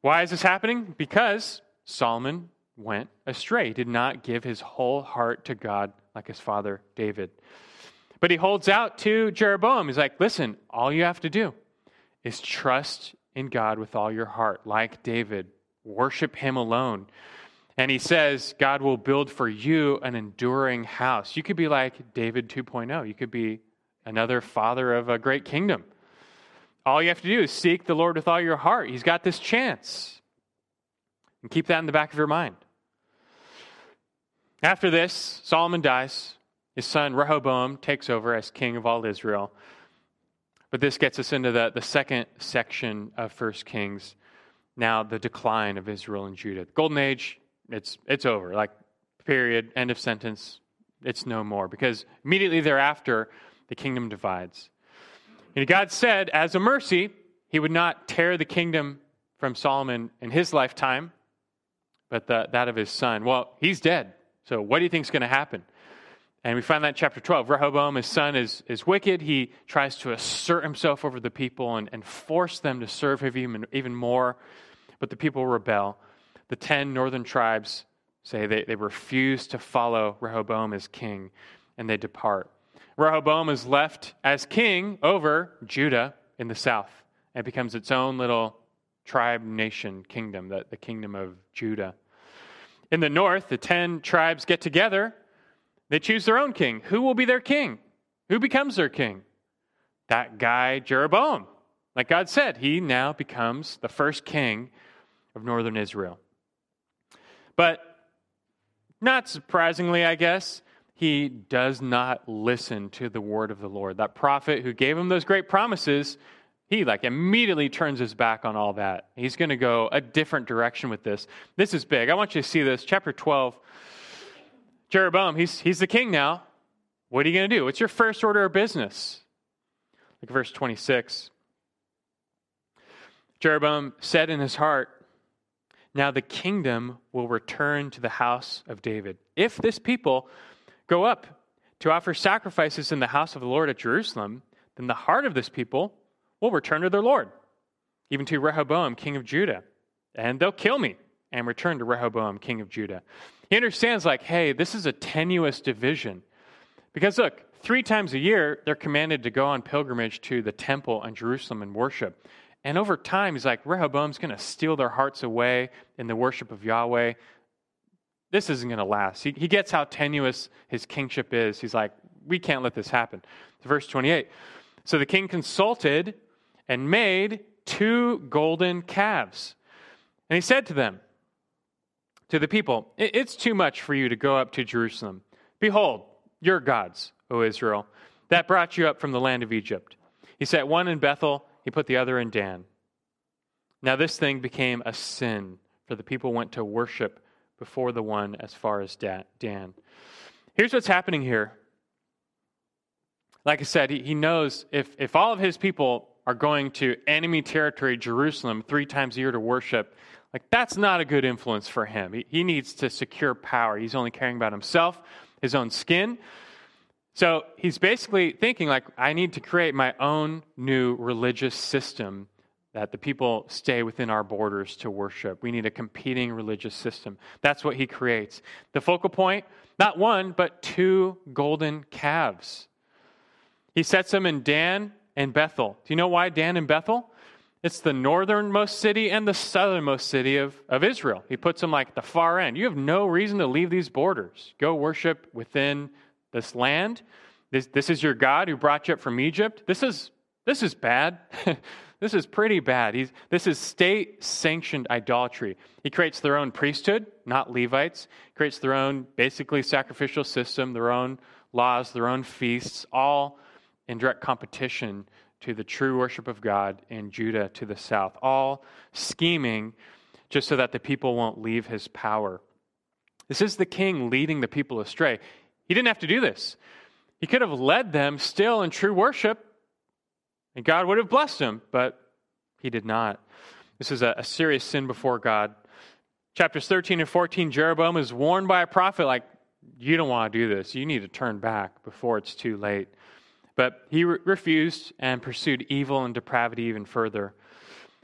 Why is this happening? Because Solomon went astray. He did not give his whole heart to God like his father David. But he holds out to Jeroboam. He's like, listen, all you have to do is trust in God with all your heart, like David. Worship him alone. And he says, God will build for you an enduring house. You could be like David 2.0. You could be another father of a great kingdom. All you have to do is seek the Lord with all your heart. He's got this chance. And keep that in the back of your mind. After this, Solomon dies. His son Rehoboam takes over as king of all Israel. But this gets us into the, the second section of First Kings. Now, the decline of Israel and Judah. The Golden Age, it's, it's over. Like, period, end of sentence. It's no more. Because immediately thereafter, the kingdom divides. And God said, as a mercy, he would not tear the kingdom from Solomon in his lifetime, but the, that of his son. Well, he's dead. So, what do you think is going to happen? And we find that in chapter 12. Rehoboam, his son, is, is wicked. He tries to assert himself over the people and, and force them to serve him even, even more. But the people rebel. The ten northern tribes say they, they refuse to follow Rehoboam as king, and they depart. Rehoboam is left as king over Judah in the south and becomes its own little tribe nation kingdom, the, the kingdom of Judah. In the north, the ten tribes get together they choose their own king. Who will be their king? Who becomes their king? That guy, Jeroboam. Like God said, he now becomes the first king of northern Israel. But not surprisingly, I guess, he does not listen to the word of the Lord. That prophet who gave him those great promises, he like immediately turns his back on all that. He's going to go a different direction with this. This is big. I want you to see this. Chapter 12, Jeroboam, he's, he's the king now. What are you going to do? What's your first order of business? Look at verse 26. Jeroboam said in his heart, Now the kingdom will return to the house of David. If this people go up to offer sacrifices in the house of the Lord at Jerusalem, then the heart of this people will return to their Lord, even to Rehoboam, king of Judah. And they'll kill me and return to Rehoboam, king of Judah. He understands, like, hey, this is a tenuous division. Because look, three times a year, they're commanded to go on pilgrimage to the temple in Jerusalem and worship. And over time, he's like, Rehoboam's going to steal their hearts away in the worship of Yahweh. This isn't going to last. He, he gets how tenuous his kingship is. He's like, we can't let this happen. Verse 28. So the king consulted and made two golden calves. And he said to them, to the people, It's too much for you to go up to Jerusalem. Behold, your gods, O Israel, that brought you up from the land of Egypt. He set one in Bethel, he put the other in Dan. Now this thing became a sin, for the people went to worship before the one as far as Dan. Here's what's happening here. Like I said, he knows if, if all of his people are going to enemy territory, Jerusalem, three times a year to worship, like, that's not a good influence for him. He, he needs to secure power. He's only caring about himself, his own skin. So he's basically thinking, like, I need to create my own new religious system that the people stay within our borders to worship. We need a competing religious system. That's what he creates. The focal point, not one, but two golden calves. He sets them in Dan and Bethel. Do you know why Dan and Bethel? It's the northernmost city and the southernmost city of, of Israel. He puts them like the far end. You have no reason to leave these borders. Go worship within this land. This, this is your God who brought you up from Egypt. This is, this is bad. (laughs) this is pretty bad. He's, this is state sanctioned idolatry. He creates their own priesthood, not Levites. He creates their own basically sacrificial system, their own laws, their own feasts, all in direct competition to the true worship of God in Judah to the south, all scheming just so that the people won't leave his power. This is the king leading the people astray. He didn't have to do this. He could have led them still in true worship, and God would have blessed him, but he did not. This is a, a serious sin before God. Chapters 13 and 14, Jeroboam is warned by a prophet, like, you don't want to do this. You need to turn back before it's too late. But he re- refused and pursued evil and depravity even further.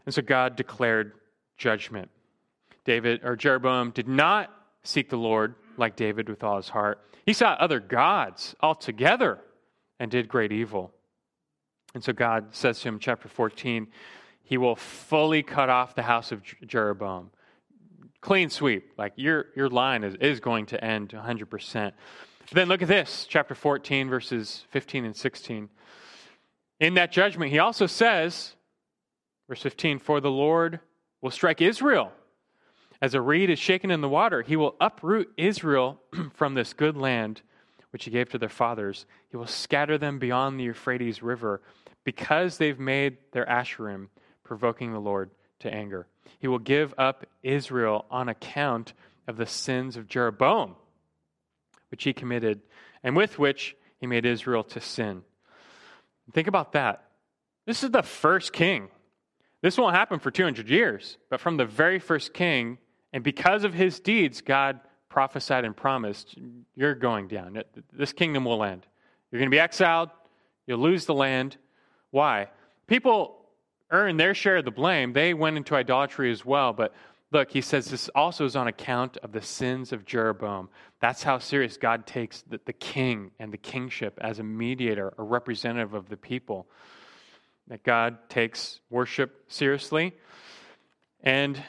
And so God declared judgment. David or Jeroboam did not seek the Lord like David with all his heart. He sought other gods altogether and did great evil. And so God says to him, chapter 14, he will fully cut off the house of Jeroboam. Clean sweep. Like your, your line is, is going to end 100%. But Then look at this, chapter 14, verses 15 and 16. In that judgment, he also says, verse 15, For the Lord will strike Israel As a reed is shaken in the water, he will uproot Israel (clears throat) from this good land which he gave to their fathers. He will scatter them beyond the Euphrates River because they've made their Asherim, provoking the Lord to anger. He will give up Israel on account of the sins of Jeroboam, which he committed, and with which he made Israel to sin. Think about that. This is the first king. This won't happen for 200 years, but from the very first king, and because of his deeds, God prophesied and promised, you're going down. This kingdom will end. You're going to be exiled. You'll lose the land. Why? People earn their share of the blame. They went into idolatry as well. But look, he says this also is on account of the sins of Jeroboam. That's how serious God takes the, the king and the kingship as a mediator, a representative of the people. That God takes worship seriously. And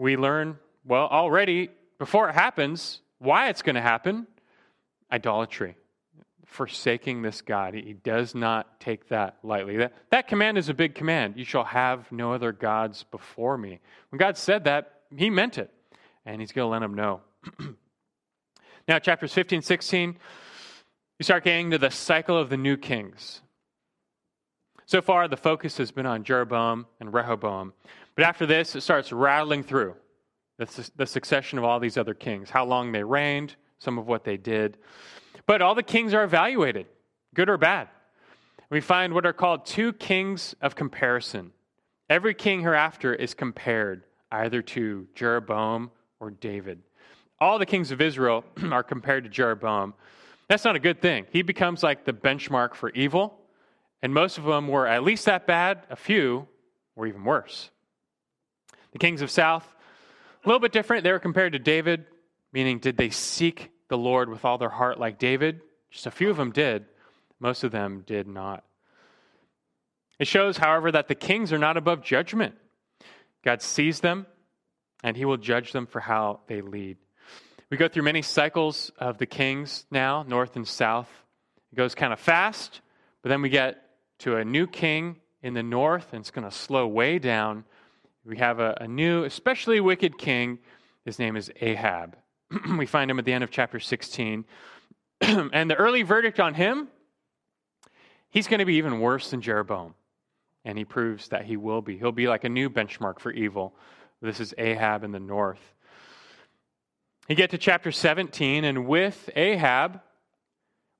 we learn, well, already before it happens, why it's going to happen idolatry, forsaking this God. He does not take that lightly. That, that command is a big command. You shall have no other gods before me. When God said that, he meant it, and he's going to let them know. (clears throat) now, chapters 15, 16, you start getting to the cycle of the new kings. So far, the focus has been on Jeroboam and Rehoboam. But after this, it starts rattling through the, the succession of all these other kings, how long they reigned, some of what they did. But all the kings are evaluated, good or bad. We find what are called two kings of comparison. Every king hereafter is compared either to Jeroboam or David. All the kings of Israel (clears throat) are compared to Jeroboam. That's not a good thing. He becomes like the benchmark for evil, and most of them were at least that bad, a few were even worse. The kings of South a little bit different. They were compared to David, meaning, did they seek the Lord with all their heart like David? Just a few of them did, most of them did not. It shows, however, that the kings are not above judgment. God sees them, and he will judge them for how they lead. We go through many cycles of the kings now, north and south. It goes kind of fast, but then we get to a new king in the north, and it's going to slow way down we have a, a new, especially wicked king. His name is Ahab. (clears throat) we find him at the end of chapter 16. (clears throat) and the early verdict on him, he's going to be even worse than Jeroboam. And he proves that he will be. He'll be like a new benchmark for evil. This is Ahab in the north. You get to chapter 17, and with Ahab,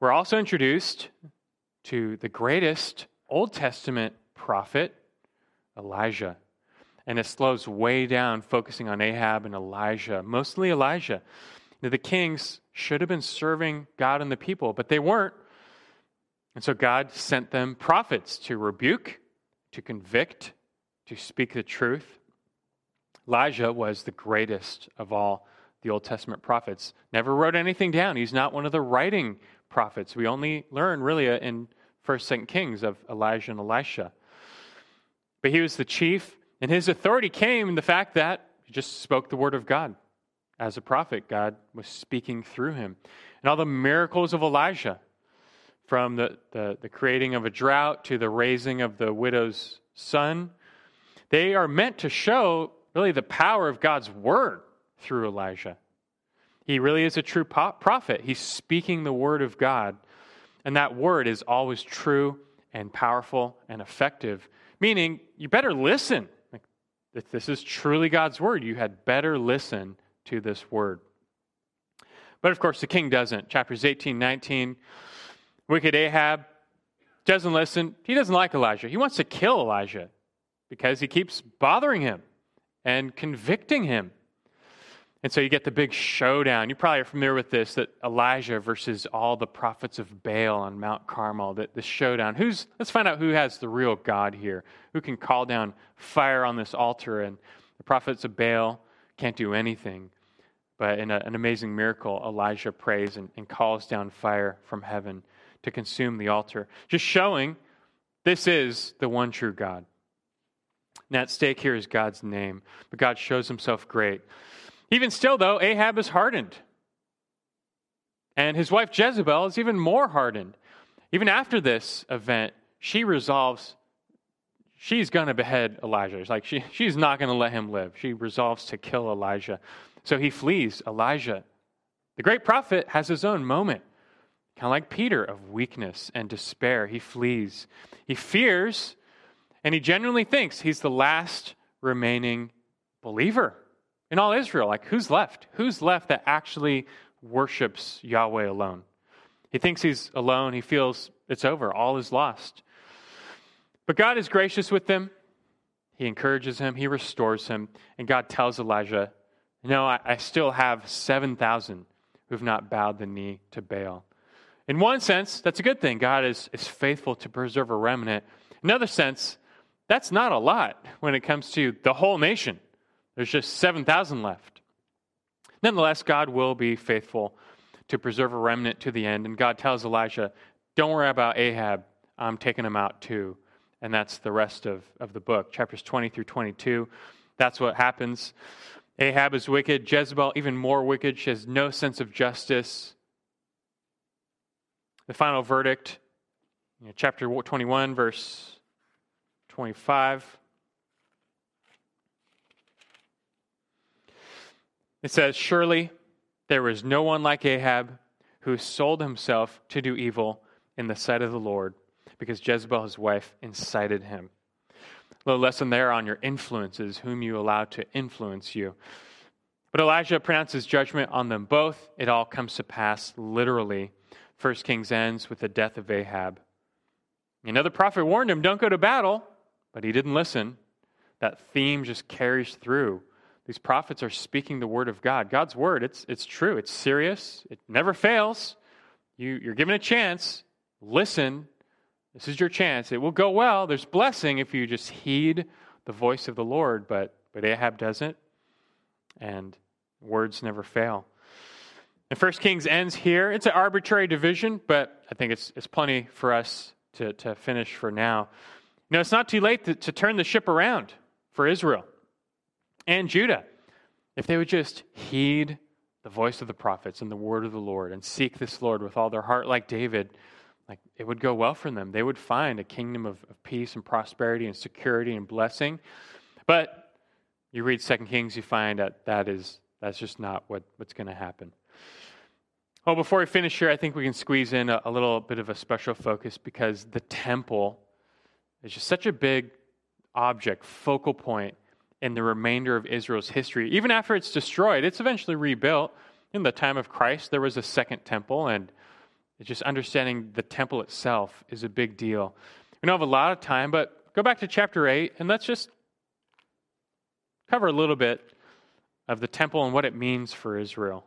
we're also introduced to the greatest Old Testament prophet, Elijah and it slows way down, focusing on Ahab and Elijah, mostly Elijah. Now, the kings should have been serving God and the people, but they weren't. And so God sent them prophets to rebuke, to convict, to speak the truth. Elijah was the greatest of all the Old Testament prophets. Never wrote anything down. He's not one of the writing prophets. We only learn really in First, Second Kings of Elijah and Elisha. But he was the chief and his authority came in the fact that he just spoke the word of God. As a prophet, God was speaking through him. And all the miracles of Elijah, from the, the, the creating of a drought to the raising of the widow's son, they are meant to show really the power of God's word through Elijah. He really is a true prophet. He's speaking the word of God. And that word is always true and powerful and effective, meaning you better listen this is truly God's word, you had better listen to this word. But of course, the king doesn't. Chapters 18, 19. Wicked Ahab doesn't listen. He doesn't like Elijah. He wants to kill Elijah because he keeps bothering him and convicting him. And so you get the big showdown. You probably are familiar with this that Elijah versus all the prophets of Baal on Mount Carmel, that the showdown. Who's let's find out who has the real God here. Who can call down fire on this altar and the prophets of Baal can't do anything. But in a, an amazing miracle, Elijah prays and, and calls down fire from heaven to consume the altar, just showing this is the one true God. Now, at stake here is God's name, but God shows himself great. Even still, though, Ahab is hardened. And his wife Jezebel is even more hardened. Even after this event, she resolves she's going to behead Elijah. It's like she, she's not going to let him live. She resolves to kill Elijah. So he flees. Elijah, the great prophet, has his own moment, kind of like Peter, of weakness and despair. He flees. He fears, and he genuinely thinks he's the last remaining believer in all Israel. Like, who's left? Who's left that actually worships Yahweh alone? He thinks he's alone. He feels it's over. All is lost. But God is gracious with them. He encourages him, he restores him, and God tells Elijah, No, I, I still have 7,000 who have not bowed the knee to Baal. In one sense, that's a good thing. God is, is faithful to preserve a remnant. In another sense, that's not a lot when it comes to the whole nation. There's just 7,000 left. Nonetheless, God will be faithful to preserve a remnant to the end. And God tells Elijah, Don't worry about Ahab. I'm taking him out too. And that's the rest of, of the book, chapters 20 through 22. That's what happens. Ahab is wicked. Jezebel, even more wicked. She has no sense of justice. The final verdict, you know, chapter 21, verse 25. It says, Surely there was no one like Ahab who sold himself to do evil in the sight of the Lord because Jezebel, his wife, incited him. A little lesson there on your influences, whom you allow to influence you. But Elijah pronounces judgment on them both. It all comes to pass literally. First Kings ends with the death of Ahab. Another prophet warned him, don't go to battle, but he didn't listen. That theme just carries through these prophets are speaking the word of God. God's word, it's, it's true, it's serious, it never fails. You, you're given a chance. Listen. This is your chance. It will go well. There's blessing if you just heed the voice of the Lord, but, but Ahab doesn't, and words never fail. And First Kings ends here. It's an arbitrary division, but I think it's, it's plenty for us to, to finish for now. Know, it's not too late to, to turn the ship around for Israel and Judah, if they would just heed the voice of the prophets and the word of the Lord and seek this Lord with all their heart, like David, like it would go well for them. They would find a kingdom of, of peace and prosperity and security and blessing. But you read Second Kings, you find that that is that's just not what, what's going to happen. Well, before we finish here, I think we can squeeze in a, a little bit of a special focus because the temple is just such a big object, focal point in the remainder of Israel's history. Even after it's destroyed, it's eventually rebuilt. In the time of Christ, there was a second temple, and just understanding the temple itself is a big deal. We don't have a lot of time, but go back to chapter 8, and let's just cover a little bit of the temple and what it means for Israel.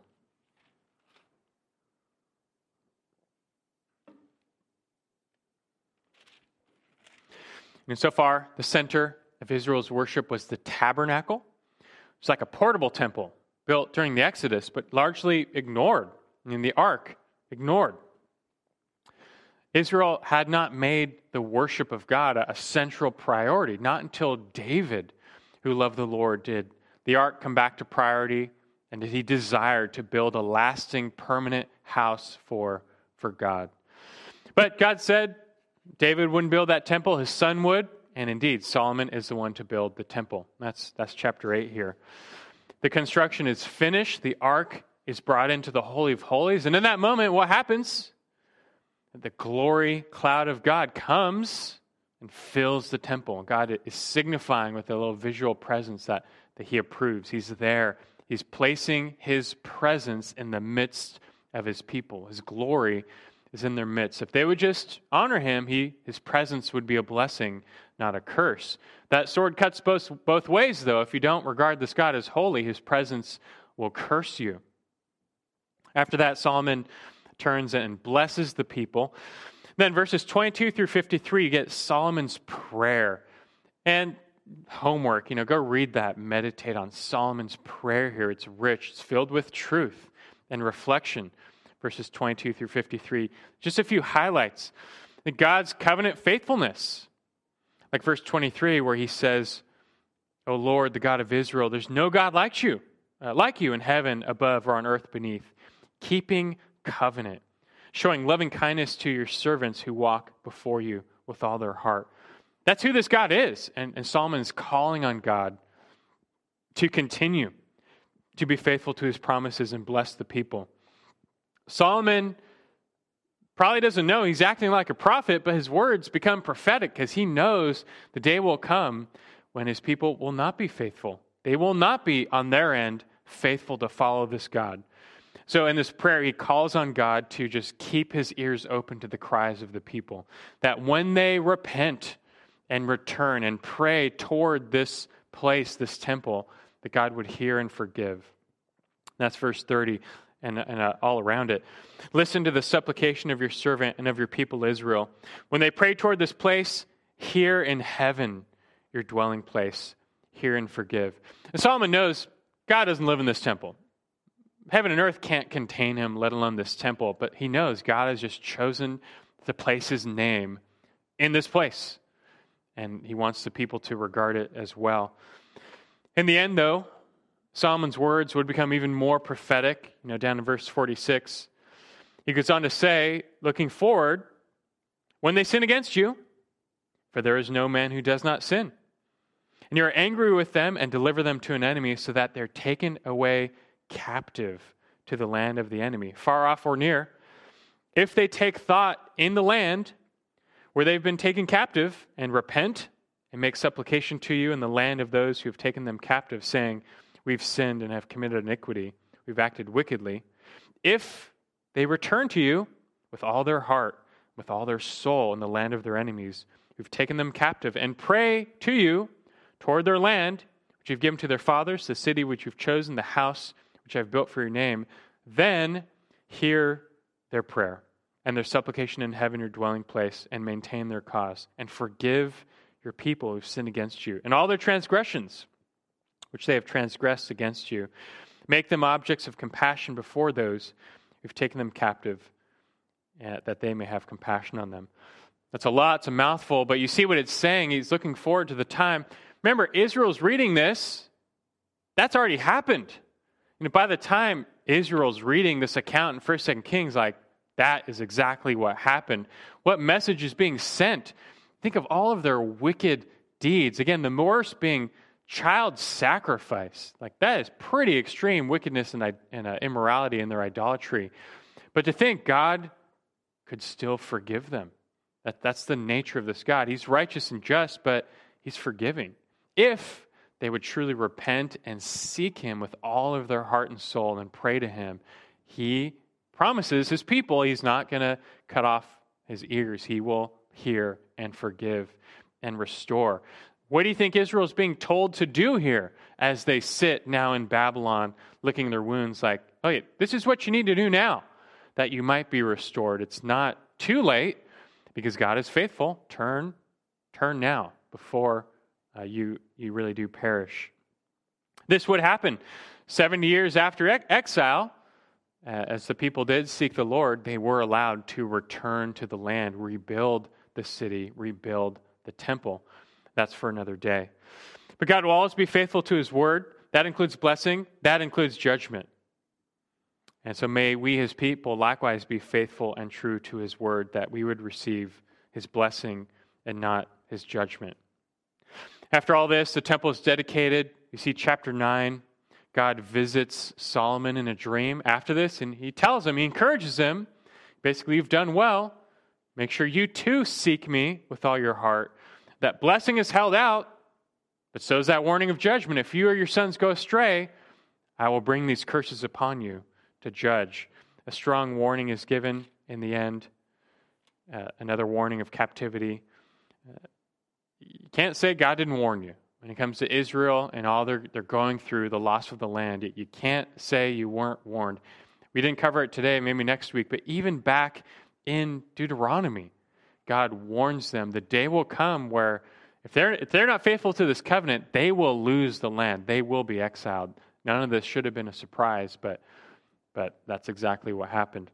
And so far, the center of Israel's worship was the tabernacle. It's like a portable temple built during the Exodus, but largely ignored in the ark, ignored. Israel had not made the worship of God a, central priority, not until David, who loved the Lord, did the ark come back to priority and did he desire to build a lasting, permanent house for, for God. But God said David wouldn't build that temple, his son would. And indeed, Solomon is the one to build the temple. That's, that's chapter 8 here. The construction is finished. The ark is brought into the Holy of Holies. And in that moment, what happens? The glory cloud of God comes and fills the temple. God is signifying with a little visual presence that, that He approves. He's there. He's placing His presence in the midst of His people. His glory is in their midst. If they would just honor Him, he, His presence would be a blessing not a curse. That sword cuts both, both ways, though. If you don't regard this God as holy, his presence will curse you. After that, Solomon turns and blesses the people. Then, verses 22 through 53, you get Solomon's prayer. And homework, you know, go read that, meditate on Solomon's prayer here. It's rich, it's filled with truth and reflection. Verses 22 through 53. Just a few highlights. God's covenant faithfulness. Like verse 23, where he says, O Lord, the God of Israel, there's no God like you, uh, like you in heaven above or on earth beneath, keeping covenant, showing loving kindness to your servants who walk before you with all their heart. That's who this God is. And, and Solomon is calling on God to continue to be faithful to his promises and bless the people. Solomon probably doesn't know he's acting like a prophet, but his words become prophetic because he knows the day will come when his people will not be faithful. They will not be, on their end, faithful to follow this God. So, in this prayer, he calls on God to just keep his ears open to the cries of the people. That when they repent and return and pray toward this place, this temple, that God would hear and forgive. That's verse 30 and, and uh, all around it. Listen to the supplication of your servant and of your people Israel. When they pray toward this place, here in heaven, your dwelling place, hear and forgive. And Solomon knows God doesn't live in this temple. Heaven and earth can't contain him, let alone this temple, but he knows God has just chosen to place his name in this place. And he wants the people to regard it as well. In the end, though, Solomon's words would become even more prophetic, you know, down in verse 46. He goes on to say, looking forward, when they sin against you, for there is no man who does not sin. And you are angry with them and deliver them to an enemy so that they're taken away captive to the land of the enemy, far off or near. If they take thought in the land where they've been taken captive and repent and make supplication to you in the land of those who have taken them captive, saying, We've sinned and have committed iniquity, we've acted wickedly. If they return to you with all their heart, with all their soul in the land of their enemies, who've taken them captive, and pray to you toward their land, which you've given to their fathers, the city which you've chosen, the house which I've built for your name, then hear their prayer and their supplication in heaven, your dwelling place, and maintain their cause, and forgive your people who've sinned against you, and all their transgressions which they have transgressed against you. Make them objects of compassion before those who've taken them captive, uh, that they may have compassion on them. That's a lot, it's a mouthful, but you see what it's saying. He's looking forward to the time. Remember, Israel's reading this, that's already happened. Know, by the time Israel's reading this account in 1st, 2nd Kings, like, that is exactly what happened. What message is being sent? Think of all of their wicked deeds. Again, the worst being child sacrifice. Like, that is pretty extreme wickedness and, and uh, immorality in their idolatry. But to think God could still forgive them. That, that's the nature of this God. He's righteous and just, but He's forgiving. If they would truly repent and seek Him with all of their heart and soul and pray to Him, He promises His people He's not going to cut off His ears. He will hear and forgive and restore. What do you think Israel is being told to do here as they sit now in Babylon, licking their wounds like, oh, yeah, this is what you need to do now that you might be restored? It's not too late because God is faithful. Turn, turn now before uh, you, you really do perish. This would happen 70 years after ex- exile. Uh, as the people did seek the Lord, they were allowed to return to the land, rebuild the city, rebuild the temple. That's for another day. But God will always be faithful to his word. That includes blessing, that includes judgment. And so may we, his people, likewise be faithful and true to his word, that we would receive his blessing and not his judgment. After all this, the temple is dedicated. You see, chapter 9, God visits Solomon in a dream after this, and he tells him, he encourages him, basically, you've done well. Make sure you too seek me with all your heart. That blessing is held out, but so is that warning of judgment. If you or your sons go astray, I will bring these curses upon you to judge. A strong warning is given in the end, uh, another warning of captivity. Uh, you can't say God didn't warn you. When it comes to Israel and all they're, they're going through, the loss of the land, you can't say you weren't warned. We didn't cover it today, maybe next week, but even back in Deuteronomy, God warns them the day will come where if they're, if they're not faithful to this covenant, they will lose the land. They will be exiled. None of this should have been a surprise, but, but that's exactly what happened.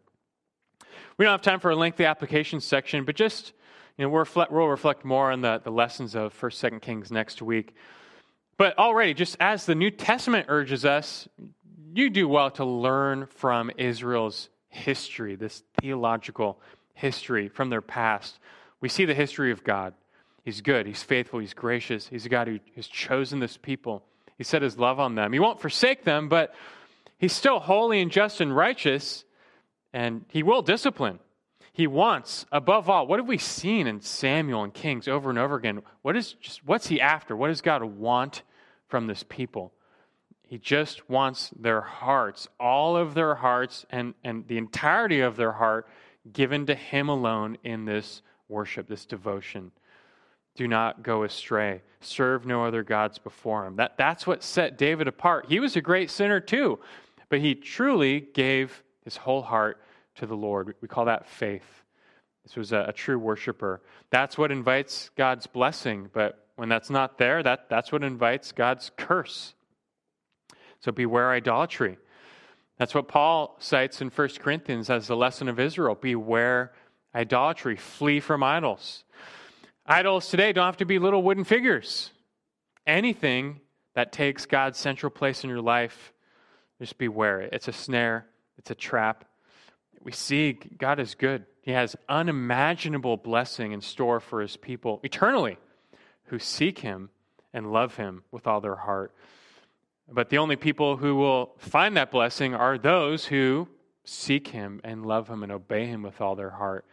We don't have time for a lengthy application section, but just, you know, we'll reflect, we'll reflect more on the, the lessons of 1st, 2nd Kings next week. But already, just as the New Testament urges us, you do well to learn from Israel's history, this theological history from their past. We see the history of God. He's good, He's faithful, He's gracious. He's a God who has chosen this people. He set His love on them. He won't forsake them, but He's still holy and just and righteous, and He will discipline. He wants, above all, what have we seen in Samuel and Kings over and over again? What is just what's he after? What does God want from this people? He just wants their hearts, all of their hearts, and, and the entirety of their heart given to Him alone in this worship, this devotion. Do not go astray. Serve no other gods before Him. That, that's what set David apart. He was a great sinner too, but he truly gave his whole heart to the Lord. We call that faith. This was a, a true worshiper. That's what invites God's blessing, but when that's not there, that, that's what invites God's curse. So beware idolatry. That's what Paul cites in 1 Corinthians as the lesson of Israel. Beware idolatry. Flee from idols. Idols today don't have to be little wooden figures. Anything that takes God's central place in your life, just beware. it. It's a snare, it's a trap. We see God is good. He has unimaginable blessing in store for his people eternally who seek him and love him with all their heart. But the only people who will find that blessing are those who seek Him and love Him and obey Him with all their heart.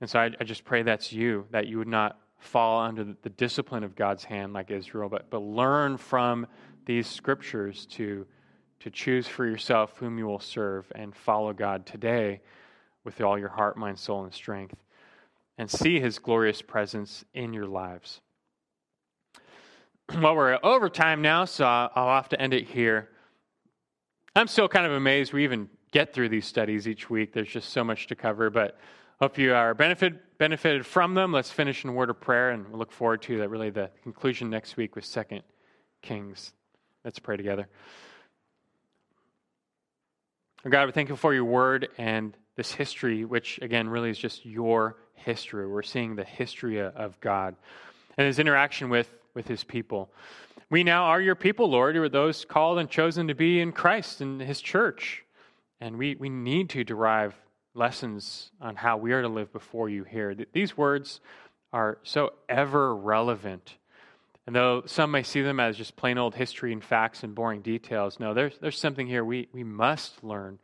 And so I, I just pray that's you, that you would not fall under the, the discipline of God's hand like Israel, but, but learn from these scriptures to, to choose for yourself whom you will serve and follow God today with all your heart, mind, soul, and strength, and see His glorious presence in your lives. (clears throat) well, we're over time now, so I'll have to end it here. I'm still kind of amazed we even get through these studies each week. There's just so much to cover, but hope you are benefit, benefited from them. Let's finish in a word of prayer, and we'll look forward to that. Really, the conclusion next week with Second Kings. Let's pray together. God, we thank you for your word and this history, which again really is just your history. We're seeing the history of God and his interaction with with his people. We now are your people, Lord, who are those called and chosen to be in Christ and his church. And we, we need to derive lessons on how we are to live before you here. These words are so ever relevant. And though some may see them as just plain old history and facts and boring details, no, there's, there's something here we, we must learn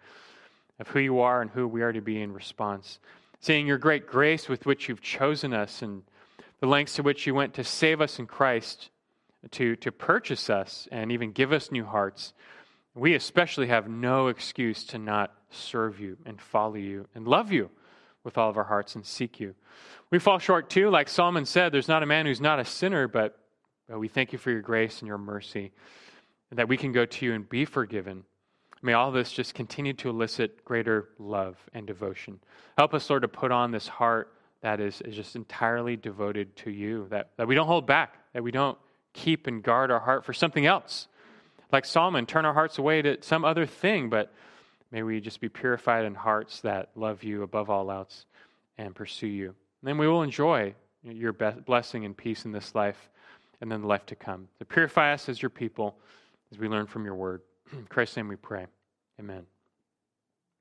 of who you are and who we are to be in response. Seeing your great grace with which you've chosen us and the lengths to which you went to save us in Christ, to, to purchase us, and even give us new hearts, we especially have no excuse to not serve you and follow you and love you with all of our hearts and seek you. We fall short too, like Solomon said, there's not a man who's not a sinner, but, but we thank you for your grace and your mercy, and that we can go to you and be forgiven. May all this just continue to elicit greater love and devotion. Help us, Lord, to put on this heart that is, is just entirely devoted to you, that, that we don't hold back, that we don't keep and guard our heart for something else. Like Solomon, turn our hearts away to some other thing, but may we just be purified in hearts that love you above all else and pursue you. And then we will enjoy your blessing and peace in this life and then the life to come. To purify us as your people as we learn from your word. (clears throat) In Christ's name we pray. Amen.